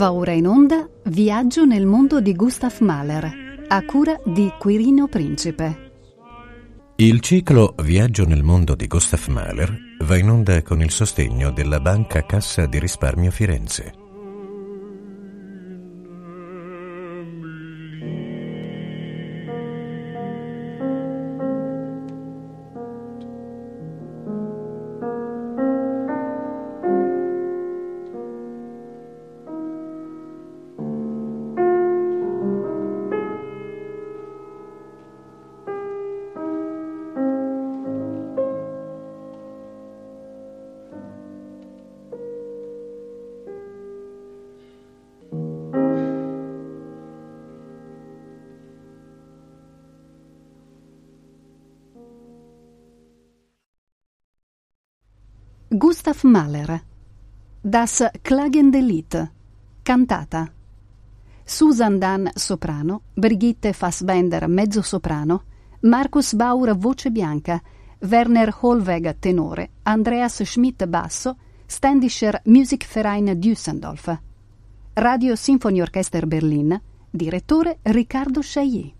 Va ora in onda Viaggio nel mondo di Gustav Mahler, a cura di Quirino Principe. Il ciclo Viaggio nel mondo di Gustav Mahler va in onda con il sostegno della Banca Cassa di Risparmio Firenze. Gustav Mahler. Das Klagendellied Cantata. Susan Dan soprano, Brigitte Fassbender mezzo soprano, Markus Bauer voce bianca, Werner Holweg tenore, Andreas Schmidt basso, Ständischer Musikverein Düsseldorf. Radio Symphony Orchester Berlin, direttore Riccardo Chailly.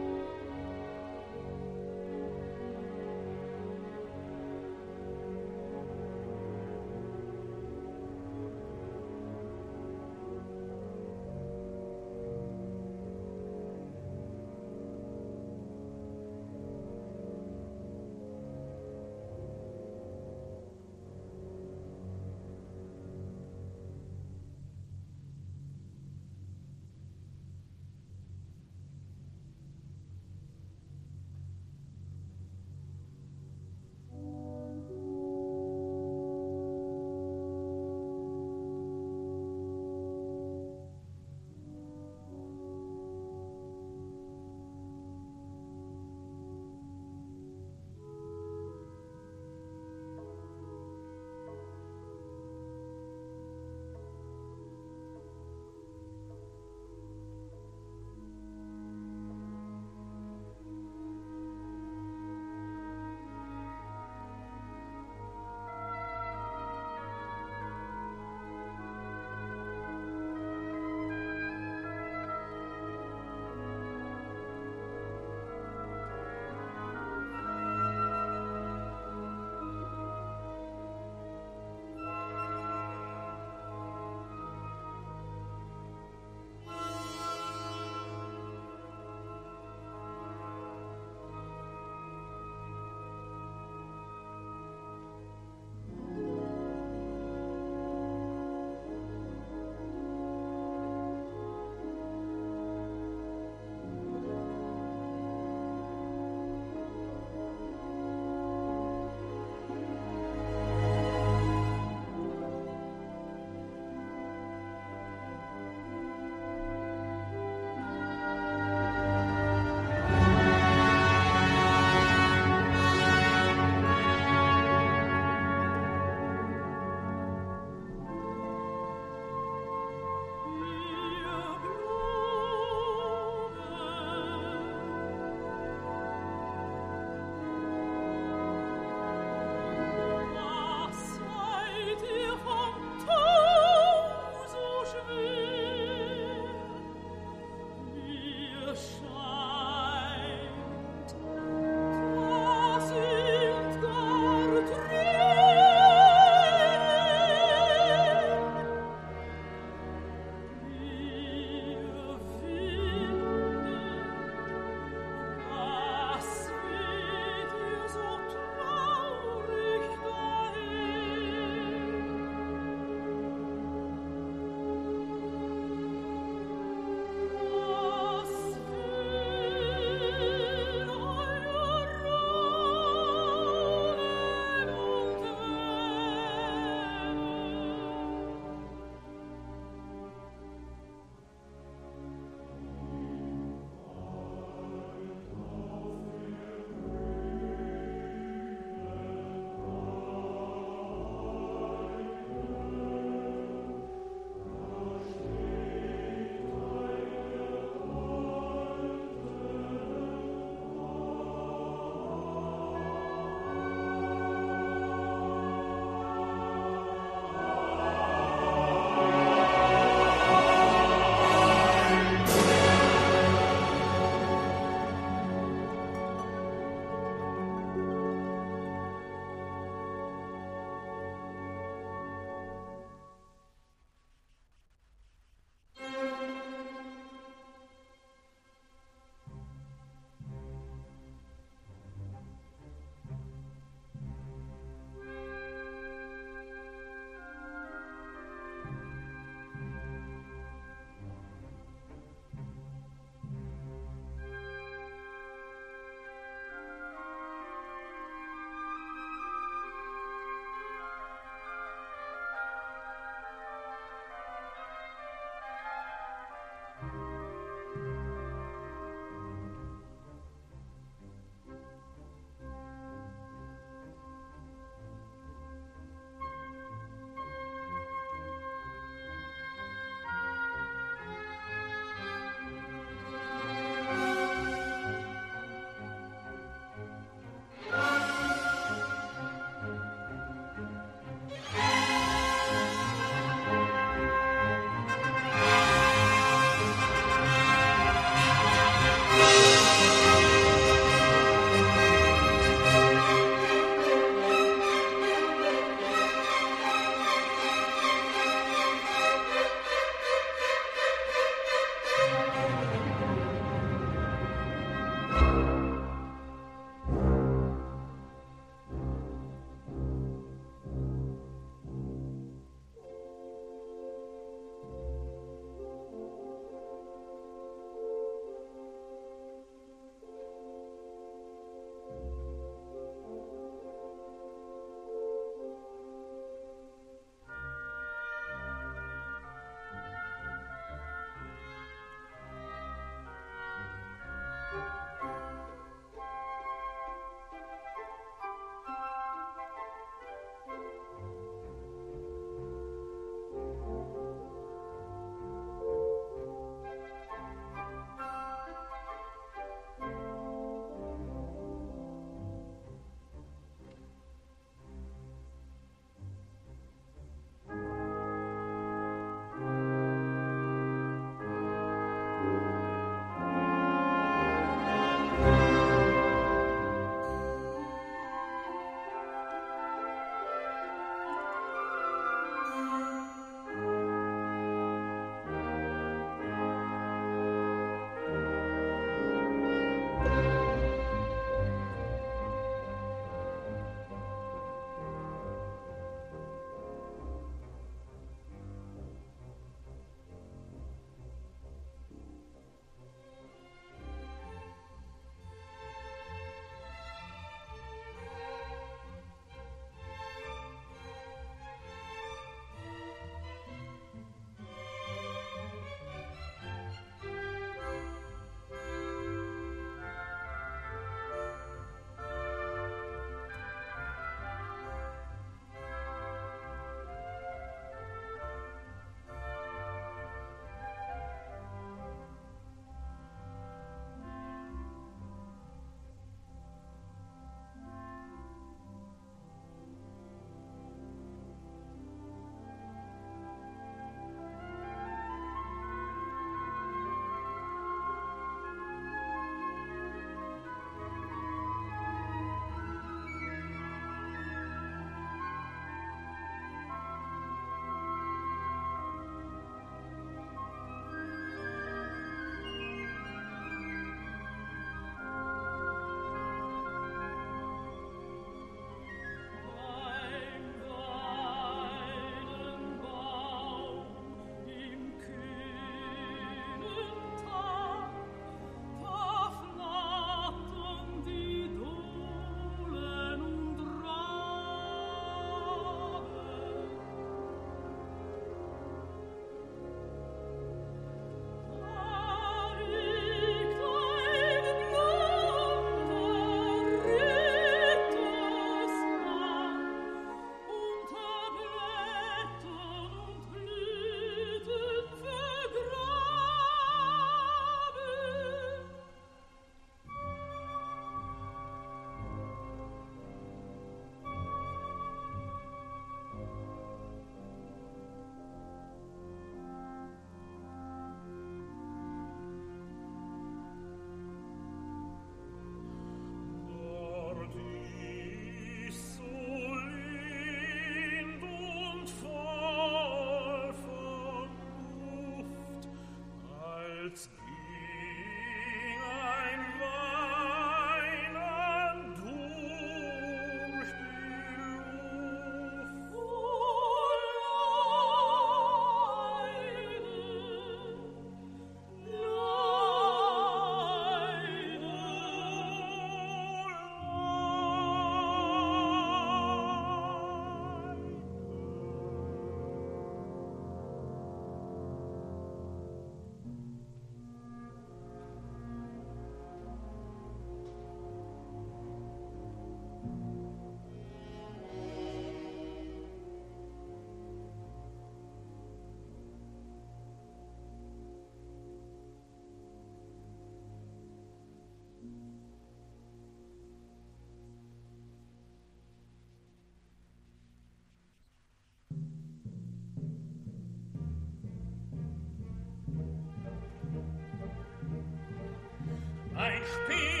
Spiel.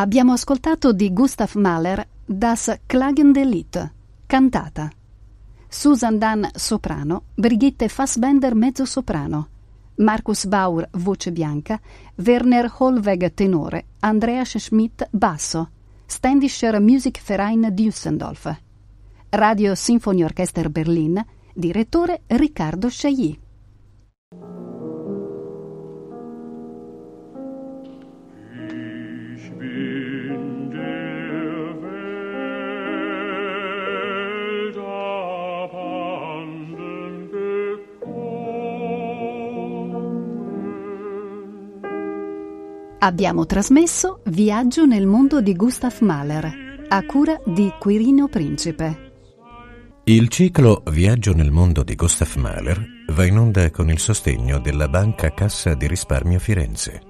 Abbiamo ascoltato di Gustav Mahler Das Klagende Lied, cantata. Susan Dunn soprano, Brigitte Fassbender mezzo soprano, Markus Bauer voce bianca, Werner Holweg tenore, Andreas Schmidt basso, Ständischer Musikverein Düsseldorf. Radio Symphony Orchester Berlin, direttore Riccardo Chailly. Abbiamo trasmesso Viaggio nel mondo di Gustav Mahler, a cura di Quirino Principe. Il ciclo Viaggio nel mondo di Gustav Mahler va in onda con il sostegno della Banca Cassa di Risparmio Firenze.